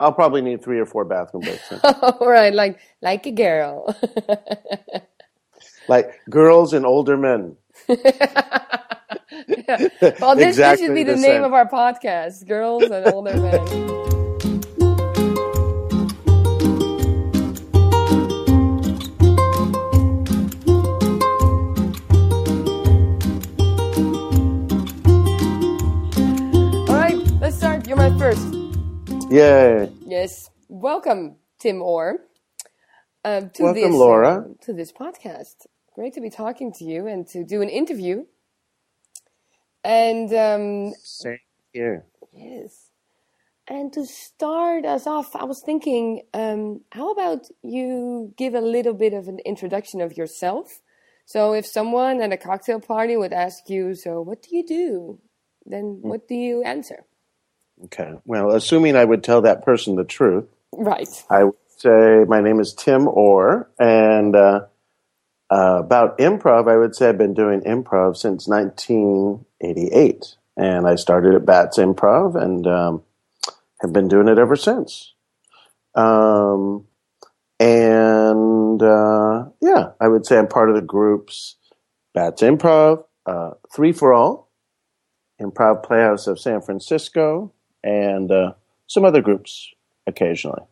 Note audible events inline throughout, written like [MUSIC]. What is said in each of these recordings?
I'll probably need three or four bathroom breaks. [LAUGHS] All right, like like a girl. [LAUGHS] like girls and older men. [LAUGHS] Yeah. Well, this, this should be the, the name same. of our podcast: Girls and Older Men. Yay! Yes, welcome, Tim Orr. Um, to Welcome, this, Laura. uh, to this podcast. Great to be talking to you and to do an interview. And um, Same here. yes, and to start us off, I was thinking, um, how about you give a little bit of an introduction of yourself? So, if someone at a cocktail party would ask you, "So, what do you do?" Then, what do you answer? Okay. Well, assuming I would tell that person the truth, Right. I would say my name is Tim Orr, and uh, uh, about improv, I would say I've been doing improv since 1988, and I started at Bats Improv, and um, have been doing it ever since. Um, and uh, yeah, I would say I'm part of the groups Bats Improv, uh, Three for All, Improv Playhouse of San Francisco, and uh, some other groups occasionally.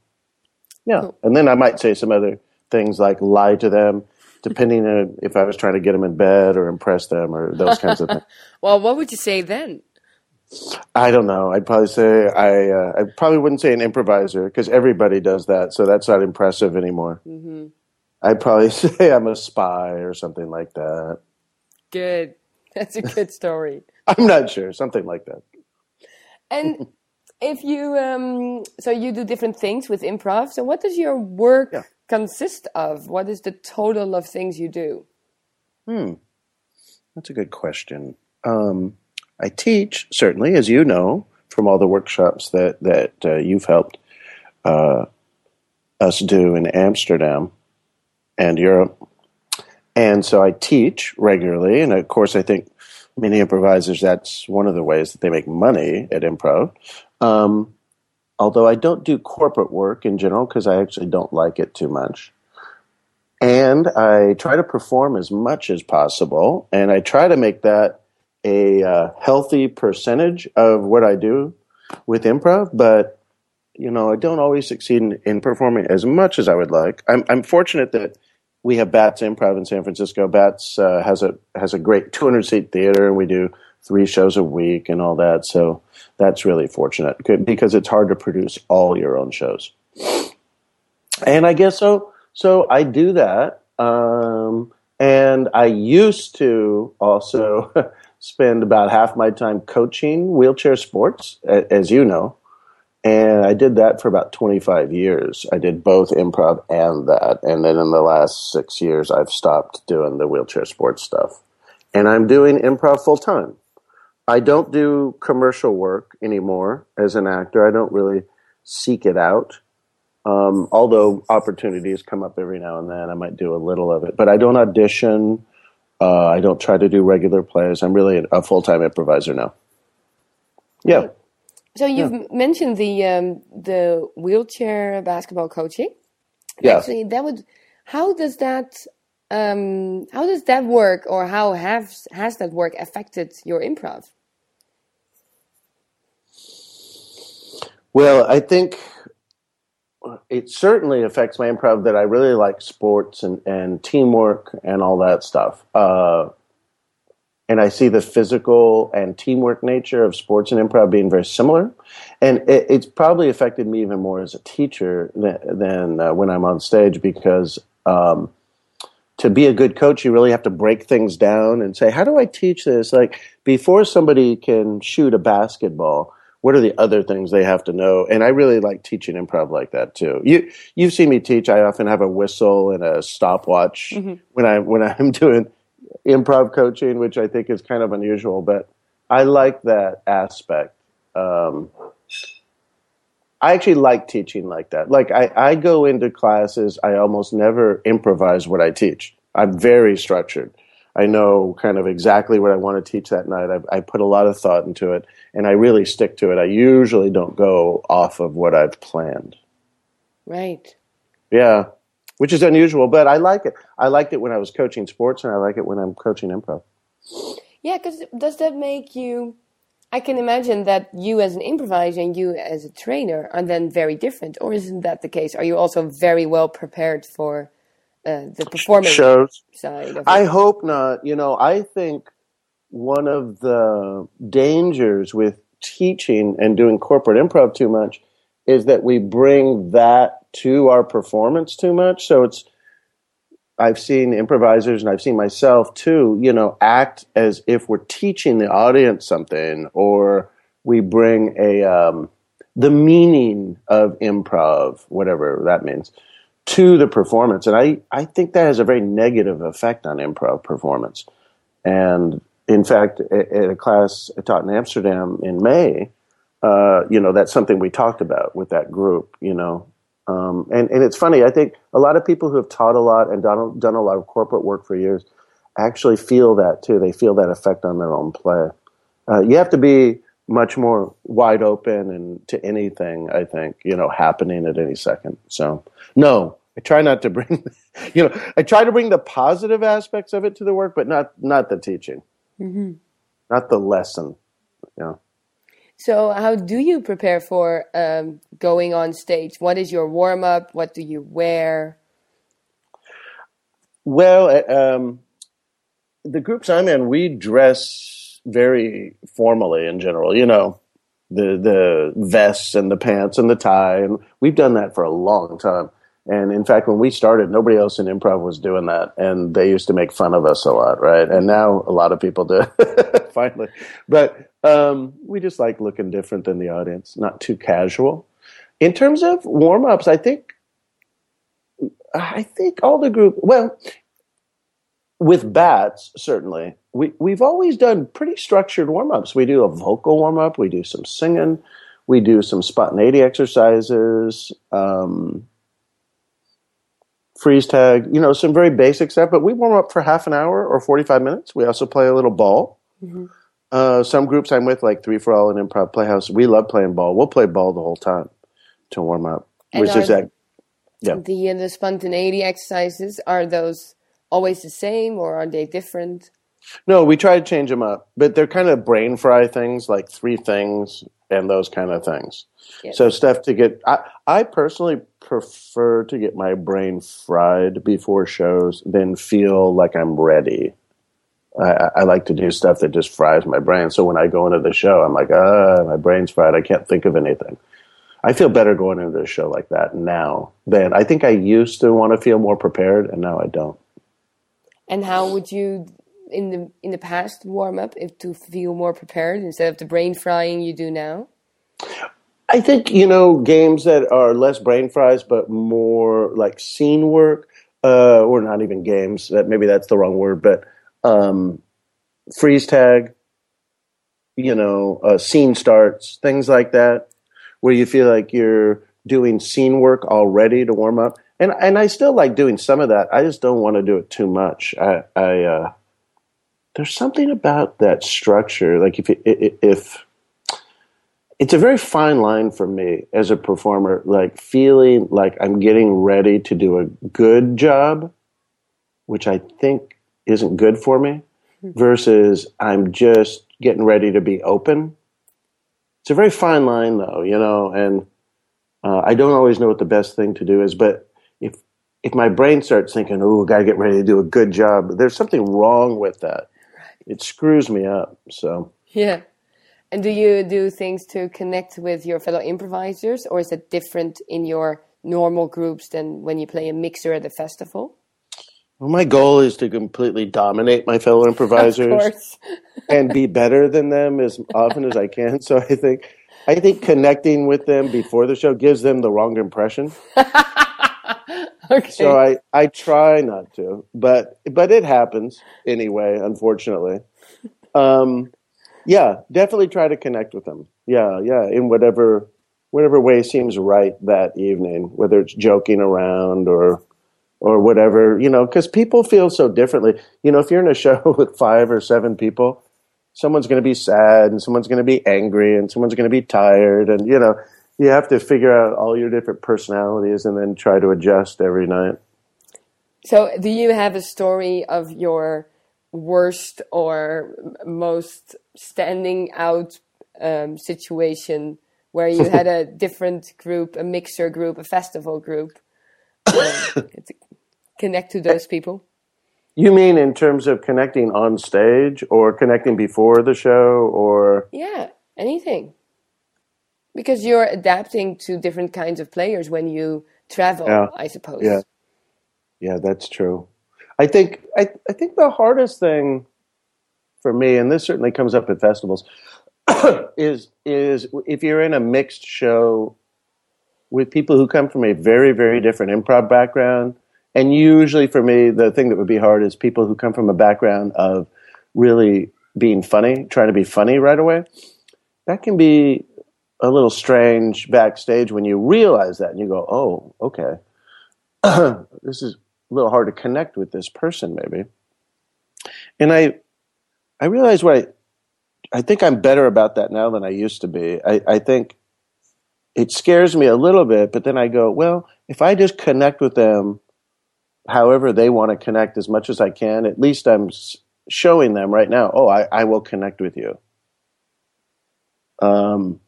Yeah, Cool. and then I might say some other things like lie to them, [LAUGHS] depending on if I was trying to get them in bed or impress them or those kinds of things. [LAUGHS] Well, what would you say then? I don't know. I'd probably say I. Uh, I probably wouldn't say an improviser because everybody does that, so that's not impressive anymore. hmm I'd probably [LAUGHS] say I'm a spy or something like that. Good. That's a good story. I'm not sure, something like that. And if you, um, so you do different things with improv. So what does your work Yeah. consist of? What is the total of things you do? Hmm, that's a good question. Um, I teach certainly, as you know from all the workshops that that uh, you've helped uh, us do in Amsterdam and Europe, and so I teach regularly. And of course, I think many improvisers that's one of the ways that they make money at improv. Um, although I don't do corporate work in general because I actually don't like it too much. And I try to perform as much as possible, and I try to make that a uh, healthy percentage of what I do with improv. But you know, I don't always succeed in, in performing as much as I would like. I'm, I'm fortunate that we have Bats Improv in San Francisco. Bats uh, has a has a great [LAUGHS] 200 seat theater, and we do three shows a week and all that. So that's really fortunate because it's hard to produce all your own shows. And I guess so. So I do that, um, and I used to also [LAUGHS] spend about half my time coaching wheelchair sports, as you know. And I did that for about 25 years. I did both improv and that. And then in the last six years, I've stopped doing the wheelchair sports stuff. And I'm doing improv full time. I don't do commercial work anymore as an actor. I don't really seek it out. Um, although opportunities come up every now and then, I might do a little of it. But I don't audition. Uh, I don't try to do regular plays. I'm really a full time improviser now. Yeah. So you've m mentioned the um, the wheelchair basketball coaching. Yeah. Actually, that would. How does that? Um, how does that work, or how has has that work affected your improv? Well, I think it certainly affects my improv that I really like sports and, and teamwork and all that stuff. Uh, and I see the physical and teamwork nature of sports and improv being very similar. And it, it's probably affected me even more as a teacher than, than uh, when I'm on stage because um, to be a good coach, you really have to break things down and say, how do I teach this? Like before somebody can shoot a basketball, what are the other things they have to know? And I really like teaching improv like that too. You you've seen me teach. I often have a whistle and a stopwatch when I when I'm [LAUGHS] doing improv coaching, which I think is kind of unusual, but I like that aspect. Um, I actually like teaching like that. Like I, I go into classes, I almost never improvise what I teach. I'm very structured. I know kind of exactly what I want to teach that night. I, I put a lot of thought into it, and I really stick to it. I usually don't go off of what I've planned. Right. Yeah, which is unusual, but I like it. I liked it when I was coaching sports, and I like it when I'm coaching improv. Yeah, because does that make you? I can imagine that you as an improviser and you as a trainer are then very different, or isn't that the case? Are you also very well prepared for uh, the performance shows side? Of it? I hope not. You know, I think one of the dangers with teaching and doing corporate improv too much is that we bring that to our performance too much. So it's I've seen improvisers and I've seen myself too, you know, act as if we're teaching the audience something or we bring a um, the meaning of improv, whatever that means, to the performance. And I, I think that has a very negative effect on improv performance. And in fact, at, a class I taught in Amsterdam in May, uh, you know, that's something we talked about with that group, you know, um, and, and it's funny, I think a lot of people who have taught a lot and done, done a lot of corporate work for years actually feel that too. They feel that effect on their own play. Uh, you have to be much more wide open and to anything, I think, you know, happening at any second. So, no, I try not to bring, [LAUGHS] you know, I try to bring the positive aspects of it to the work, but not, not the teaching, Mm-hmm. not the lesson. You know. So, how do you prepare for um, going on stage? What is your warm up? What do you wear? Well, uh, um, the groups I'm in, we dress very formally in general. You know, the the vests and the pants and the tie, and we've done that for a long time. And in fact, when we started, nobody else in improv was doing that, and they used to make fun of us a lot, right? And now a lot of people do, [LAUGHS] finally. But um, we just like looking different than the audience, not too casual. In terms of warm ups, I think I think all the group well with bats certainly we we've always done pretty structured warm ups. We do a vocal warm up, we do some singing, we do some spontaneity exercises, um, freeze tag, you know, some very basic stuff. But we warm up for half an hour or forty five minutes. We also play a little ball. Mm-hmm. Uh, some groups I'm with, like Three for All and Improv Playhouse, we love playing ball. We'll play ball the whole time to warm up. And which is that Yeah. The the spontaneity exercises are those always the same or are they different? No, we try to change them up, but they're kind of brain fry things, like three things and those kind of things. So stuff to get. I I personally prefer to get my brain fried before shows than feel like I'm ready. I, I- I like to do stuff that just fries my brain. So when I go into the show, I'm like, ah, my brain's fried. I can't think of anything. I feel better going into a show like that now than I think I used to want to feel more prepared, and now I don't. And how would you in the in the past warm up if to feel more prepared instead of the brain frying you do now? I think you know games that are less brain fries but more like scene work, uh, or not even games. That maybe that's the wrong word, but um, freeze tag. You know, uh, scene starts, things like that, where you feel like you're doing scene work already to warm up. And and I still like doing some of that. I just don't want to do it too much. I, I uh, there's something about that structure. Like if it, if it's a very fine line for me as a performer, like feeling like I'm getting ready to do a good job, which I think isn't good for me, versus I'm just getting ready to be open. It's a very fine line, though, you know, and uh, I don't always know what the best thing to do is. But if if my brain starts thinking, "Oh, I got to get ready to do a good job," there's something wrong with that. It screws me up. So. Yeah. And do you do things to connect with your fellow improvisers, or is it different in your normal groups than when you play a mixer at a festival? Well, my goal is to completely dominate my fellow [LAUGHS] improvisers [LAUGHS] and be better than them as often as I can. So I think I think connecting with them before the show gives them the wrong impression. [LAUGHS] [LAUGHS] okay. So I, I try not to, but but it happens anyway, unfortunately. Um, yeah, definitely try to connect with them. Yeah, yeah, in whatever whatever way seems right that evening, whether it's joking around or or whatever, you know, because people feel so differently. You know, if you're in a [LAUGHS] show with five or seven people, someone's going to be sad and someone's going to be angry and someone's going to be tired. And, you know, you have to figure out all your different personalities and then try to adjust every night. So, do you have a story of your worst or most standing out um, situation where you had a [LAUGHS] different group, a mixer group, a festival group? Um, connect to those people? You mean in terms of connecting on stage or connecting before the show or? Yeah, anything. Because you're adapting to different kinds of players when you travel, yeah. I suppose. Yeah. Yeah, that's true. I think I, I think the hardest thing for me, and this certainly comes up at festivals, [COUGHS] is is if you're in a mixed show with people who come from a very, very different improv background and usually for me, the thing that would be hard is people who come from a background of really being funny, trying to be funny right away. That can be a little strange backstage when you realize that and you go, oh, okay. [CLEARS THROAT] this is a little hard to connect with this person, maybe. And I, I realize what I, I think I'm better about that now than I used to be. I, I think it scares me a little bit, but then I go, well, if I just connect with them however they want to connect as much as I can. At least I'm showing them right now, oh, I, I will connect with you. Um,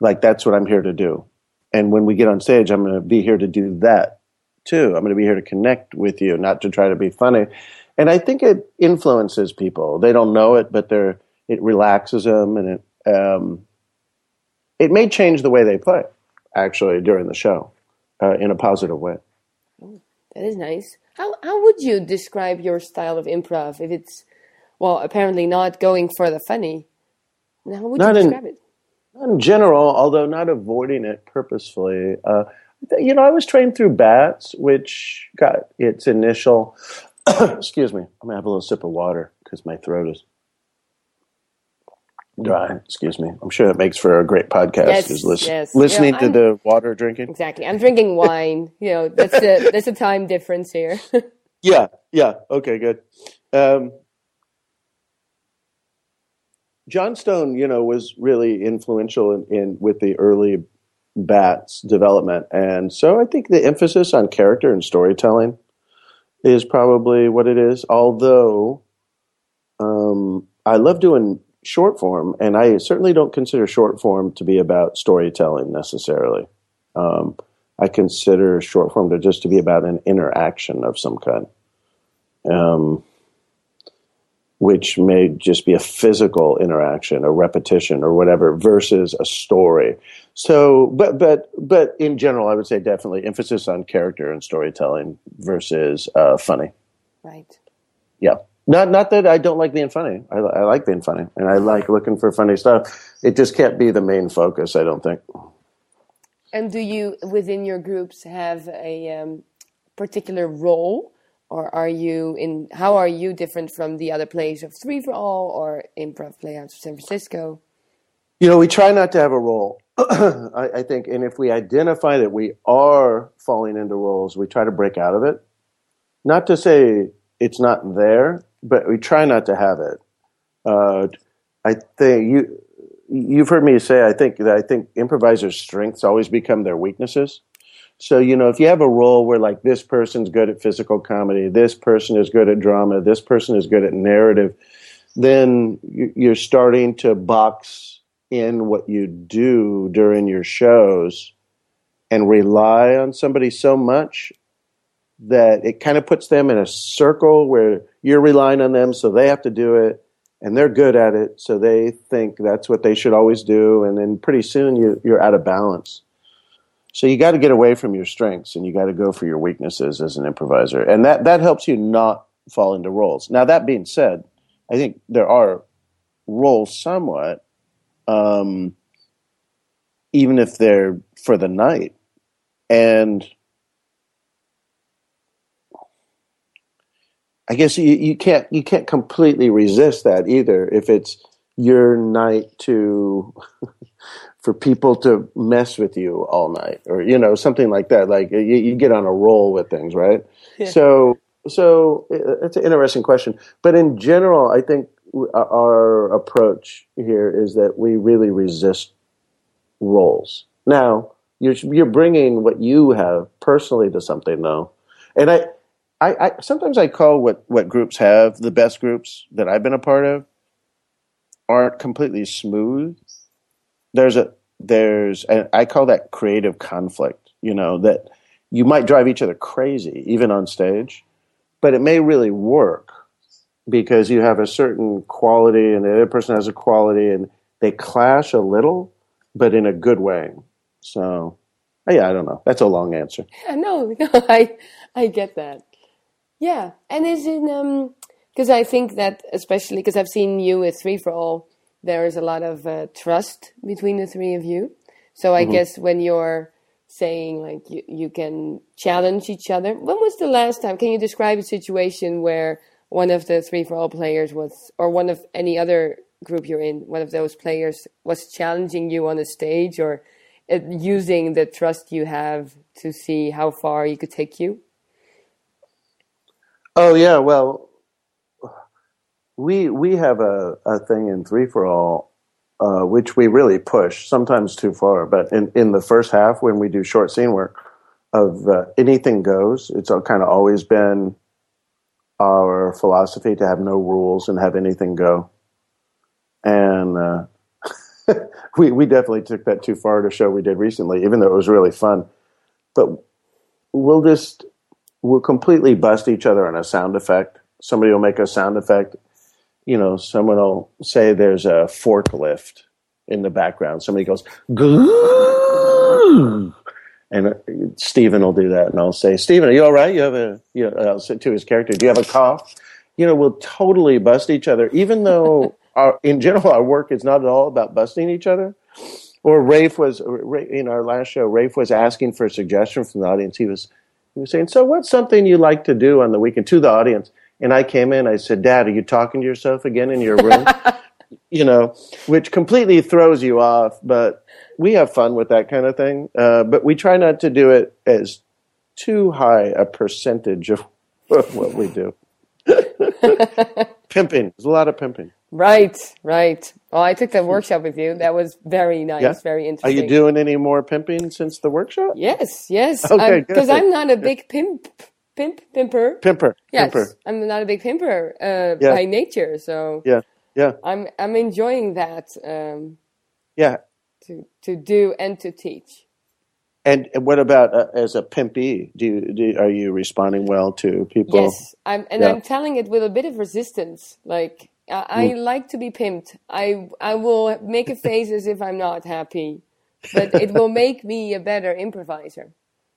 like that's what I'm here to do. And when we get on stage, I'm going to be here to do that too. I'm going to be here to connect with you, not to try to be funny. And I think it influences people. They don't know it, but they're, it relaxes them and it, um, it may change the way they play actually during the show uh, in a positive way. That is nice. How how would you describe your style of improv if it's well apparently not going for the funny? How would not you describe in, it? In general, although not avoiding it purposefully. Uh, you know, I was trained through Bats, which got its initial. [COUGHS] excuse me. I'm gonna have a little sip of water because my throat is dry. Excuse me. I'm sure that makes for a great podcast. Yes, listen, yes. Listening to the water drinking. Exactly. I'm drinking wine. you know, that's a that's a time difference here. [LAUGHS] yeah. Yeah. Okay. Good. Um, Johnstone, you know, was really influential in, in with the early Bats development, and so I think the emphasis on character and storytelling is probably what it is. Although um, I love doing short form, and I certainly don't consider short form to be about storytelling necessarily. Um, I consider short form to just to be about an interaction of some kind, um, which may just be a physical interaction, a repetition, or whatever, versus a story. So, but but but in general, I would say definitely emphasis on character and storytelling versus uh, funny. Right. Yeah. Not not that I don't like being funny. I, I like being funny, and I like looking for funny stuff. It just can't be the main focus. I don't think. And do you, within your groups, have a um, particular role, or are you in? How are you different from the other players of Three for All or Improv Playhouse of San Francisco? You know, we try not to have a role. [CLEARS THROAT] I, I think, and if we identify that we are falling into roles, we try to break out of it. Not to say it's not there, but we try not to have it. Uh, I think you you've heard me say I think that I think improvisers' strengths always become their weaknesses. So you know, if you have a role where like this person's good at physical comedy, this person is good at drama, this person is good at narrative, then you're starting to box in what you do during your shows and rely on somebody so much that it kind of puts them in a circle where you're relying on them, so they have to do it, and they're good at it, so they think that's what they should always do, and then pretty soon you, you're out of balance. So you got to get away from your strengths and you got to go for your weaknesses as an improviser, and that that helps you not fall into roles. Now that being said, I think there are roles somewhat, um, even if they're for the night, and I guess you, you can't you can't completely resist that either. If it's your night to [LAUGHS] for people to mess with you all night or you know something like that. Like you, you get on a roll with things right? Yeah. so so uh, it's an interesting question. But in general i think uh, our approach here is that we really resist roles. Now you're you're bringing what you have personally to something though. And i I, I sometimes I call what, what groups have the best groups that I've been a part of aren't completely smooth there's a there's and I call that creative conflict. You know that you might drive each other crazy even on stage, but it may really work because you have a certain quality and the other person has a quality and they clash a little, but in a good way. So, yeah, I don't know. That's a long answer. Yeah, no, [LAUGHS] no, I I get that. Yeah, and is it um because I think that especially because I've seen you with Three for All there is a lot of uh, trust between the three of you. So I mm-hmm. guess when you're saying like you, you can challenge each other, when was the last time? Can you describe a situation where one of the three for all players was, or one of any other group you're in, one of those players was challenging you on a stage or uh, using the trust you have to see how far you could take you? Oh yeah, well, we we have a, a thing in three for all uh, which we really push sometimes too far but in, in the first half when we do short scene work of uh, anything goes it's kind of always been our philosophy to have no rules and have anything go. And uh, [LAUGHS] we we definitely took that too far to show we did recently even though it was really fun. But we'll just we'll completely bust each other on a sound effect. Somebody will make a sound effect you know, someone will say there's a forklift in the background. Somebody goes, and Stephen will do that, and I'll say, Stephen, are you all right? You have a, you know, I'll say to his character, do you have a cough? You know, we'll totally bust each other, even though our, in general our work is not at all about busting each other. Or Rafe was in our last show. Rafe was asking for a suggestion from the audience. He was he was saying, "So, what's something you like to do on the weekend?" To the audience, and I came in, I said, Dad, are you talking to yourself again in your room? [LAUGHS] you know, which completely throws you off, but we have fun with that kind of thing. Uh, but we try not to do it as too high a percentage of [LAUGHS] what we do. [LAUGHS] pimping. There's a lot of pimping. Right, right. Well, I took the workshop with you. That was very nice, yeah? very interesting. Are you doing any more pimping since the workshop? Yes, yes. Okay, Because I'm, I'm not a big pimp pimp, pimper. Pimper. Yes, pimper. I'm not a big pimper uh, yeah. by nature, so yeah, yeah. I'm I'm enjoying that. Um, yeah. To to do and to teach. And what about uh, as a pimpy? Do you, do are you responding well to people? Yes, I'm, and yeah. I'm telling it with a bit of resistance. Like I, I mm. like to be pimped. I I will make a face as if I'm not happy, but it will make me a better improviser.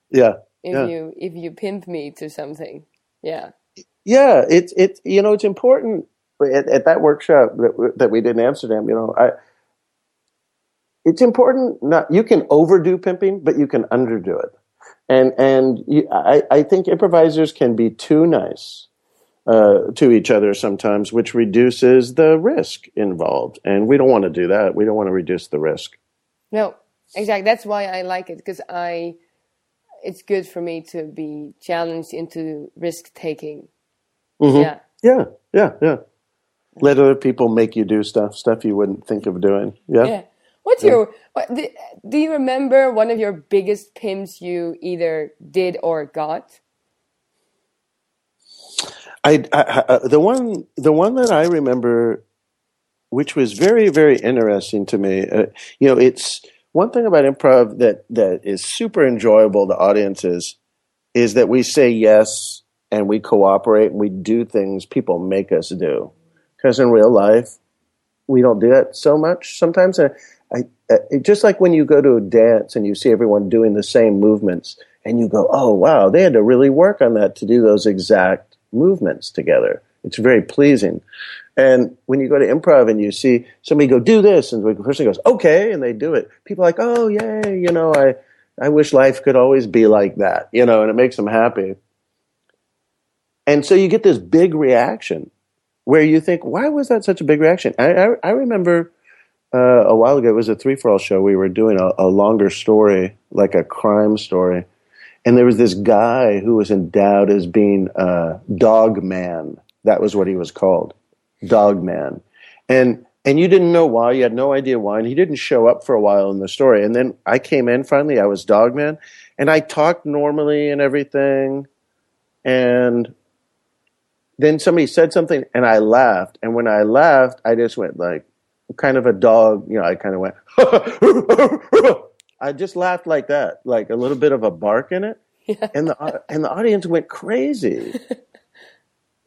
Yeah, if yeah. you if you pimp me to something. Yeah. Yeah, it's it's you know it's important at, at that workshop that that we did in Amsterdam. You know, I it's important not you can overdo pimping, but you can underdo it, and and you, I I think improvisers can be too nice. Uh, to each other sometimes, which reduces the risk involved. And we don't want to do that. We don't want to reduce the risk. No, exactly. That's why I like it because I it's good for me to be challenged into risk taking. Mm-hmm. Yeah. Yeah. Yeah. Yeah. Let other people make you do stuff, stuff you wouldn't think of doing. Yeah. Yeah. What's yeah. your, what, do, do you remember one of your biggest pimps you either did or got? I, I, I, uh, the one the one that I remember, which was very very interesting to me. Uh, you know, it's one thing about improv that that is super enjoyable to audiences is that we say yes and we cooperate and we do things people make us do. Because in real life, we don't do that so much. Sometimes, I, I, just like when you go to a dance and you see everyone doing the same movements, and you go, "Oh wow, they had to really work on that to do those exact movements together." It's very pleasing. And when you go to improv and you see somebody go do this, and the person goes okay, and they do it, people are like, oh yay, you know, I I wish life could always be like that, you know, and it makes them happy. And so you get this big reaction where you think, why was that such a big reaction? I I, I remember uh, a while ago. It was a three for all show. We were doing a, a longer story, like a crime story, and there was this guy who was endowed as being a dog man. That was what he was called, dog man, and and you didn't know why. You had no idea why, and he didn't show up for a while in the story. And then I came in finally. I was dog man, and I talked normally and everything, and then somebody said something and I laughed. And when I laughed, I just went like kind of a dog, you know, I kind of went, [LAUGHS] I just laughed like that, like a little bit of a bark in it. [LAUGHS] Yeah. And the, and the audience went crazy. [LAUGHS]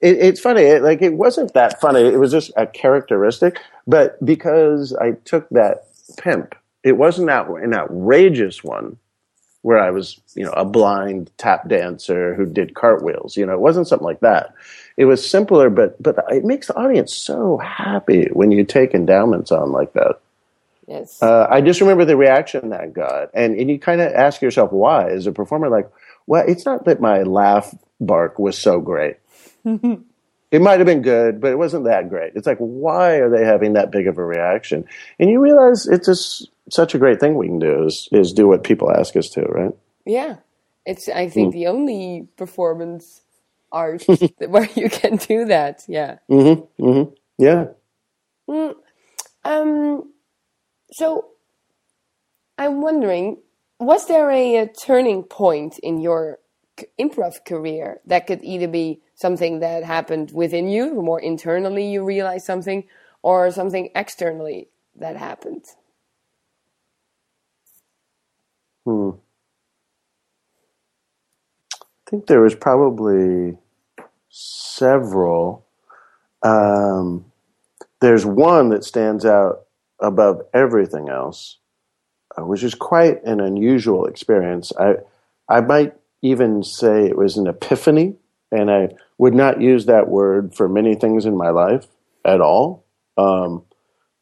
It, it's funny, it, like it wasn't that funny. It was just a characteristic, but because I took that pimp, it wasn't that an outrageous one where I was, you know, a blind tap dancer who did cartwheels. You know, it wasn't something like that it was simpler, but but it makes the audience so happy when you take endowments on like that. Yes. Uh, I just remember the reaction that got, and and you kind of ask yourself why, as a performer, like, well, it's not that my laugh bark was so great. [LAUGHS] it might have been good, but it wasn't that great. It's like, why are they having that big of a reaction? And you realize it's just such a great thing we can do is is do what people ask us to, right? Yeah, it's I think mm. the only performance art [LAUGHS] [LAUGHS] where you can do that. Yeah. Mm-hmm. Mm-hmm. Yeah. Mm, um. So, I'm wondering, was there a, a turning point in your improv career that could either be something that happened within you, more internally you realize something, or something externally that happened? Hmm. I think there was probably several. Um, there's one that stands out above everything else, uh, which is quite an unusual experience. I, I might even say it was an epiphany, and I would not use that word for many things in my life at all. Um,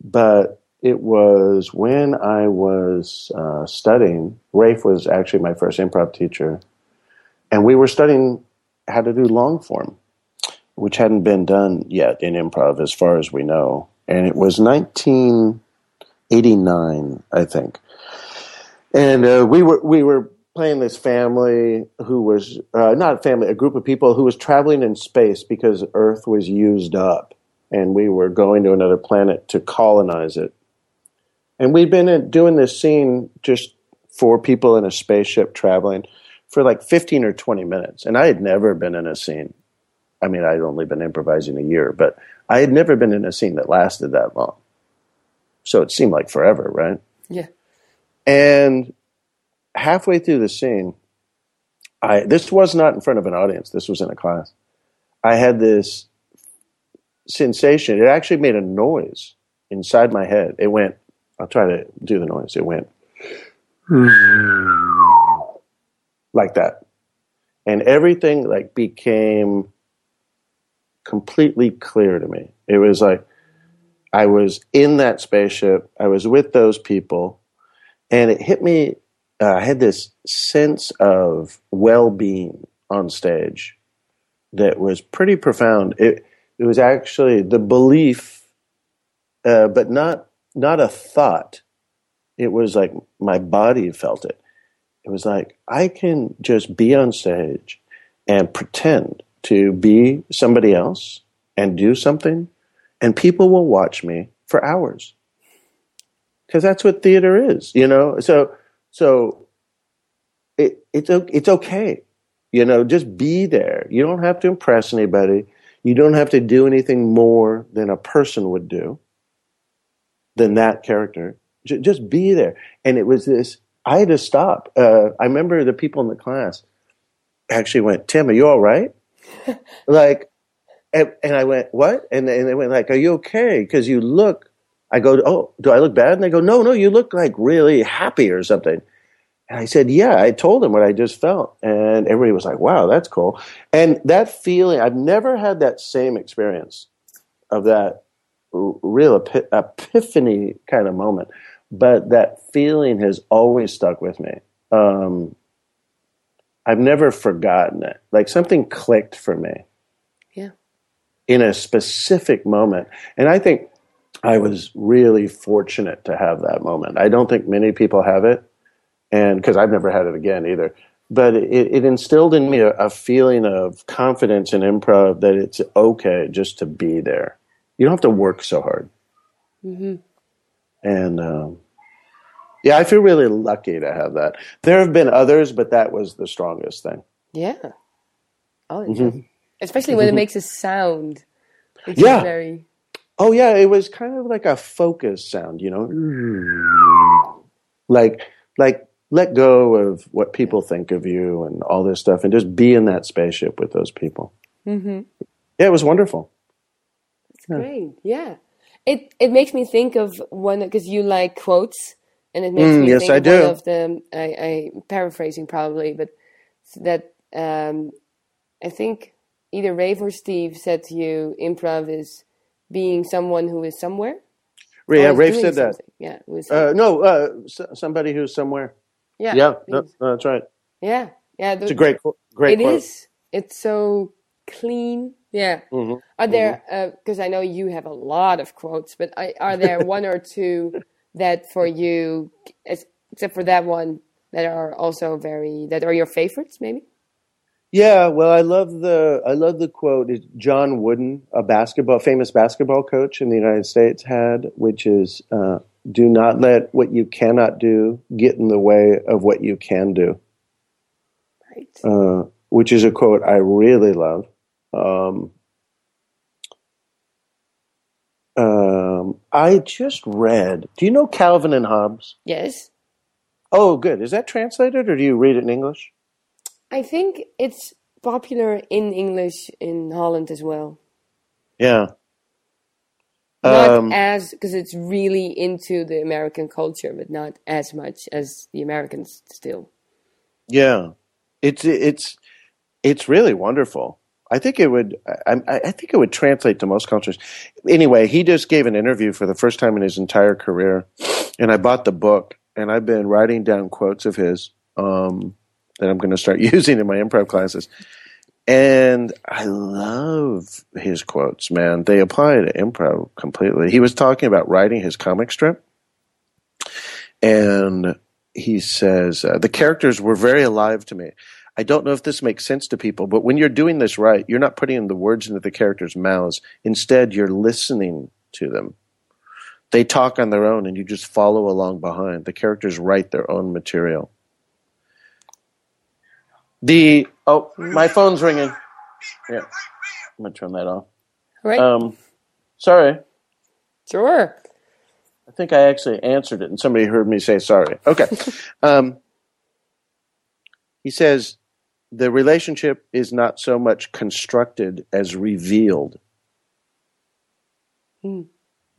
but it was when I was uh, studying. Rafe was actually my first improv teacher, and we were studying how to do long form which hadn't been done yet in improv, as far as we know. And it was 1989, I think. And uh, we were we were playing this family who was uh, not a family, a group of people who was traveling in space because Earth was used up, and we were going to another planet to colonize it. And we'd been doing this scene just four people in a spaceship traveling for like 15 or 20 minutes. And I had never been in a scene I mean, I'd only been improvising a year, but I had never been in a scene that lasted that long. So it seemed like forever, right? Yeah. And halfway through the scene, I this was not in front of an audience. This was in a class. I had this sensation. It actually made a noise inside my head. It went. I'll try to do the noise. It went [LAUGHS] like that, and everything like became completely clear to me. It was like I was in that spaceship, I was with those people, and it hit me. Uh, I had this sense of well being on stage that was pretty profound. It, it was actually the belief, uh, but not not a thought. It was like my body felt it. It was like I can just be on stage and pretend to be somebody else and do something, and people will watch me for hours. Because that's what theater is, you know. So, so it, it's it's okay, you know. Just be there. You don't have to impress anybody. You don't have to do anything more than a person would do. Than that character. J- just be there. And it was this. I had to stop. Uh, I remember the people in the class actually went, "Tim, are you all right?" [LAUGHS] like, and, and, I went, what? And, and they went like, are you okay? Because you look, I go, oh, do I look bad? And they go, no, no, you look like really happy or something. And I said, yeah, I told them what I just felt. And everybody was like, wow, that's cool. And that feeling, I've never had that same experience of that real epiphany kind of moment. But that feeling has always stuck with me. Um, I've never forgotten it. Like something clicked for me. Yeah. In a specific moment. And I think I was really fortunate to have that moment. I don't think many people have it, and because I've never had it again either. But it, it instilled in me a, a, feeling of confidence in improv that it's okay just to be there. You don't have to work so hard. Mm-hmm. And um, yeah, I feel really lucky to have that. There have been others, but that was the strongest thing. Yeah. Oh, mm-hmm. especially when mm-hmm. it makes a sound. yeah. very. Oh yeah, it was kind of like a focus sound, you know, like like let go of what people think of you and all this stuff, and just be in that spaceship with those people. Mm-hmm. Yeah, it was wonderful. It's yeah. great. Yeah, it it makes me think of one because you like quotes, and it makes mm, me yes, think I of do. one of the I, paraphrasing probably, but that um, I think either Rafe or Steve said to you, improv is being someone who is somewhere. Yeah, Rafe said something. that. Yeah, uh, no, uh, somebody who's somewhere. Yeah, yeah, no, that's right. Yeah, yeah, the, it's a great, great. It quote. is. It's so clean. Yeah. Mm-hmm. Are there? Because mm-hmm. uh, I know you have a lot of quotes, but I, are there [LAUGHS] one or two that for you, except for that one, that are also very that are your favorites, maybe? Yeah, well, I love the I love the quote John Wooden, a basketball famous basketball coach in the United States, had, which is, uh, "Do not let what you cannot do get in the way of what you can do." Right. Uh, which is a quote I really love. Um, um, I just read. Do you know Calvin and Hobbes? Yes. Oh, good. Is that translated, or do you read it in English? I think it's popular in English in Holland as well. Yeah. Not um, as because it's really into the American culture, but not as much as the Americans still. Yeah, it's it's it's really wonderful. I think it would. I, I, think it would translate to most cultures. Anyway, he just gave an interview for the first time in his entire career, and I bought the book, and I've been writing down quotes of his. Um, that I'm going to start [LAUGHS] using in my improv classes. And I love his quotes, man. They apply to improv completely. He was talking about writing his comic strip. And he says, uh, the characters were very alive to me. I don't know if this makes sense to people, but when you're doing this right, you're not putting the words into the characters' mouths. Instead, you're listening to them. They talk on their own and you just follow along behind. The characters write their own material. The oh, my phone's ringing. Yeah, I'm gonna turn that off. Right. Um, sorry. Sure. I think I actually answered it, and somebody heard me say sorry. Okay. [LAUGHS] um, he says the relationship is not so much constructed as revealed. Hmm.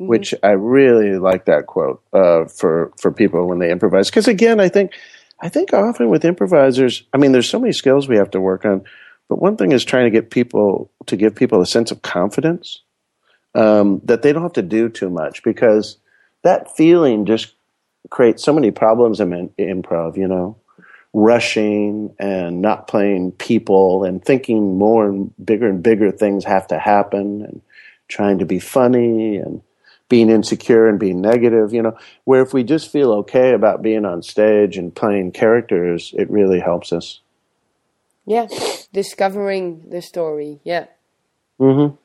Mm-hmm. Which I really like that quote uh, for for people when they improvise because again I think I think often with improvisers, I mean, there's so many skills we have to work on, but one thing is trying to get people to give people a sense of confidence um, that they don't have to do too much because that feeling just creates so many problems in improv. You know, rushing and not playing people and thinking more and bigger and bigger things have to happen and trying to be funny and being insecure and being negative, you know, where if we just feel okay about being on stage and playing characters, it really helps us. Yeah, discovering the story. Yeah. Mm Mhm.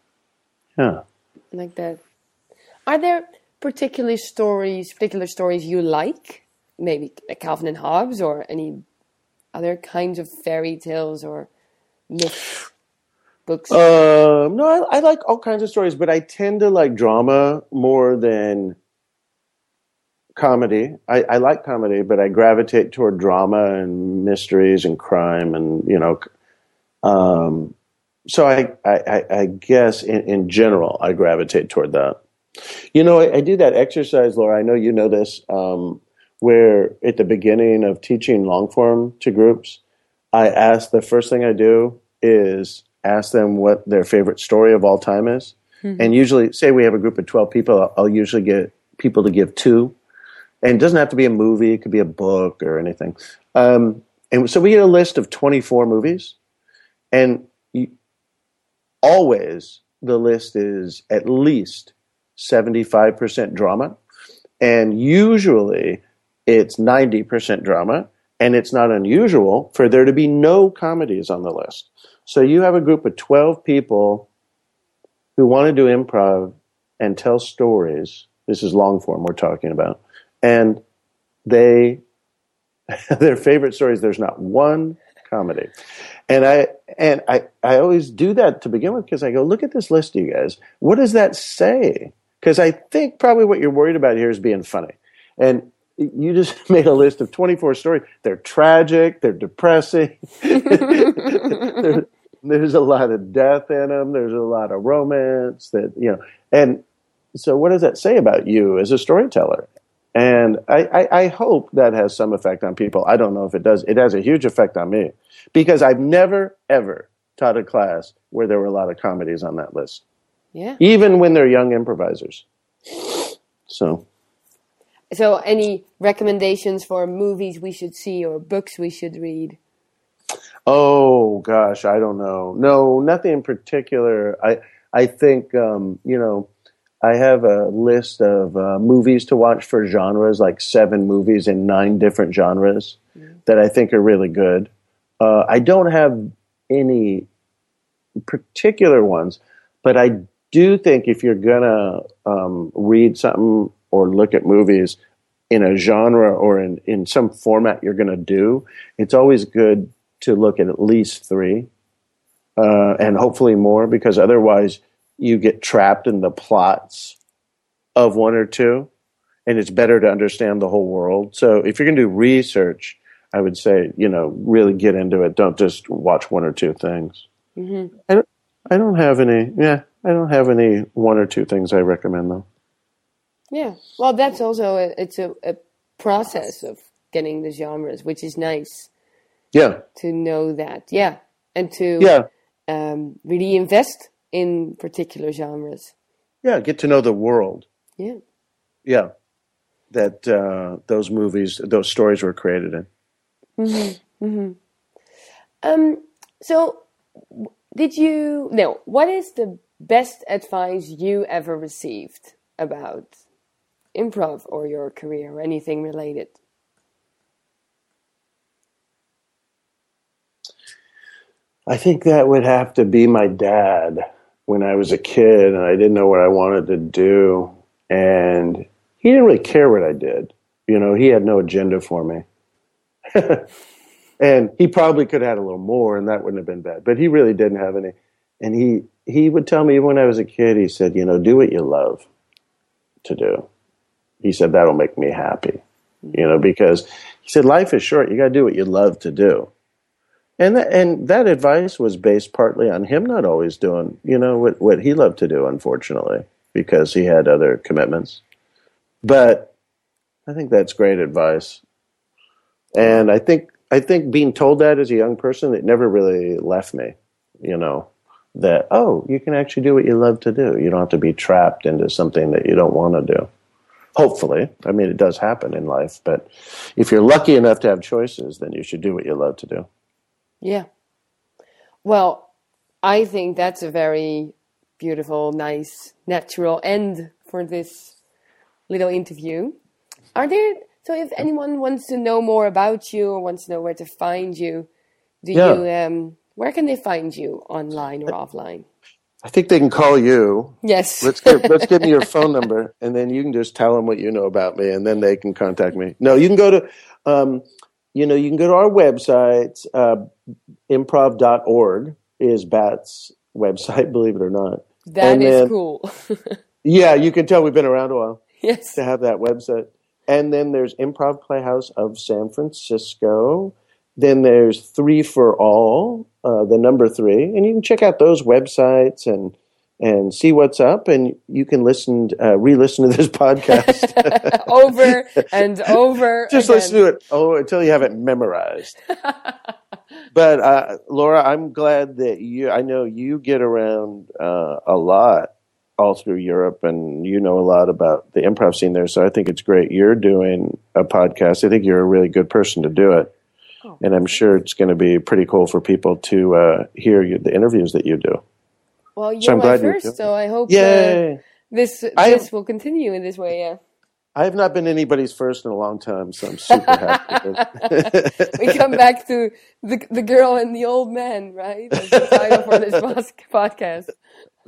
Yeah. Like that. Are there particular stories, particular stories you like? Maybe Calvin and Hobbes or any other kinds of fairy tales or myths? Books? Uh, no, I, I, like all kinds of stories, but I tend to like drama more than comedy. I, I, like comedy, but I gravitate toward drama and mysteries and crime and you know. Um, so I, I, I guess in, in, general, I gravitate toward that. You know, I, I, do that exercise, Laura. I know you know this, um, where at the beginning of teaching long form to groups, I ask the first thing I do is ask them what their favorite story of all time is. Mm-hmm. And usually, say we have a group of 12 people, I'll, I'll usually get people to give two. And it doesn't have to be a movie, it could be a book or anything. Um, and so we get a list of 24 movies. And you, always the list is at least 75% drama. And usually it's 90% drama. And it's not unusual for there to be no comedies on the list. So you have a group of 12 people who want to do improv and tell stories. This is long form we're talking about. And they, [LAUGHS] their favorite stories, there's not one comedy. And I and I, I always do that to begin with because I go, look at this list, you guys. What does that say? Because I think probably what you're worried about here is being funny. And you just [LAUGHS] made a list of 24 stories. They're tragic. They're depressing. [LAUGHS] there, there's a lot of death in them. There's a lot of romance that, you know, and so what does that say about you as a storyteller? And I, I, I, hope that has some effect on people. I don't know if it does. It has a huge effect on me because I've never, ever taught a class where there were a lot of comedies on that list. Yeah. Even when they're young improvisers. So. So, any recommendations for movies we should see or books we should read? Oh gosh, I don't know. No, nothing in particular. I I think um, you know I have a list of uh, movies to watch for genres, like seven movies in nine different genres mm. that I think are really good. Uh, I don't have any particular ones, but I do think if you're gonna um, read something or look at movies in a genre or in, in some format you're gonna do, it's always good to look at at least three, uh, and hopefully more, because otherwise you get trapped in the plots of one or two, and it's better to understand the whole world. So if you're going to do research, I would say you know really get into it. Don't just watch one or two things. Mm-hmm. I don't. I don't have any. Yeah, I don't have any one or two things I recommend though. Yeah, well, that's also a, it's a, a process of getting the genres, which is nice. Yeah. To know that, yeah, and to yeah. Um, really invest in particular genres. Yeah, get to know the world. Yeah. Yeah. That uh, those movies, those stories were created in. Mm-hmm. Mm-hmm. Um, so, did you, no, what is the best advice you ever received about improv or your career or anything related? I think that would have to be my dad when I was a kid and I didn't know what I wanted to do. And he didn't really care what I did. You know, he had no agenda for me. [LAUGHS] and he probably could have had a little more and that wouldn't have been bad. But he really didn't have any. And he, he would tell me even when I was a kid, he said, you know, do what you love to do. He said, that'll make me happy. Mm-hmm. You know, because he said, life is short. You got to do what you love to do. And that, and that advice was based partly on him not always doing you know what what he loved to do unfortunately because he had other commitments. But i think that's great advice. And i think i think being told that as a young person it never really left me you know that oh you can actually do what you love to do. You don't have to be trapped into something that you don't want to do hopefully i mean it does happen in life but if you're lucky enough to have choices then you should do what you love to do yeah. Well, I think that's a very beautiful, nice, natural end for this little interview. Are there so if anyone wants to know more about you or wants to know where to find you, do yeah. you um where can they find you online or offline? I think they can call you. Yes. let's give, let's give me your phone number, and then you can just tell them what you know about me, and then they can contact me. No, you can go to um, you know, you can go to our website, uh, improv.org is BATS website, [LAUGHS] believe it or not. That and is then, cool. [LAUGHS] yeah, you can tell we've been around a while. Yes. To have that website. And then there's Improv Playhouse of San Francisco. Then there's Three for All, uh, the number three. And you can check out those websites and and see what's up. And you can listen uh, re-listen to this [LAUGHS] podcast. [LAUGHS] Over and over [LAUGHS] just again. listen to it oh until you have it memorized. But uh, laura i'm glad that you i know you get around uh, a lot all through europe and you know a lot about the improv scene there. So i think it's great you're doing a podcast. I think you're a really good person to do it and i'm sure it's going to be pretty cool for people to uh, hear you, the interviews that you do well, you're so my first, so I hope uh, this this will continue in this way. Yeah, I have not been anybody's first in a long time, so I'm super happy. [LAUGHS] we come back to the the girl and the old man, right? That's the title for this [LAUGHS] podcast.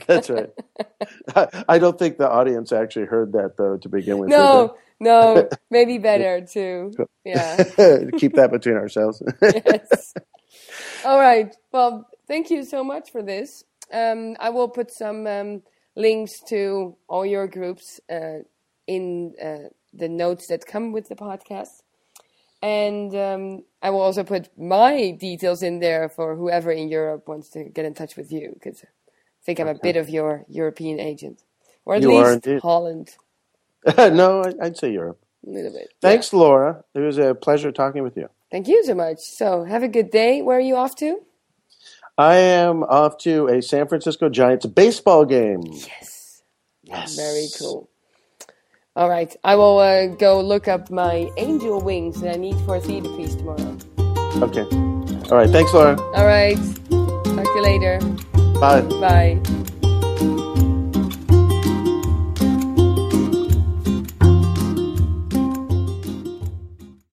That's right. [LAUGHS] I, I don't think the audience actually heard that though to begin with. No, no, [LAUGHS] maybe better too. Yeah. [LAUGHS] Keep that between ourselves. [LAUGHS] yes. All right. Well, thank you so much for this. Um, I will put some um, links to all your groups uh, in uh, the notes that come with the podcast. And um, I will also put my details in there for whoever in Europe wants to get in touch with you because I think I'm a bit of your European agent. Or at You least. Holland, [LAUGHS] no, I'd say Europe. a little bit. Thanks, Laura. It was a pleasure talking with you. Thank you so much. So have a good day. Where are you off to? I am off to a San Francisco Giants baseball game. Yes. Yes. Very cool. All right, I will uh, go look up my angel wings that I need for a theater piece tomorrow. Okay. All right. Thanks, Laura. All right, talk to you later. Bye. Bye.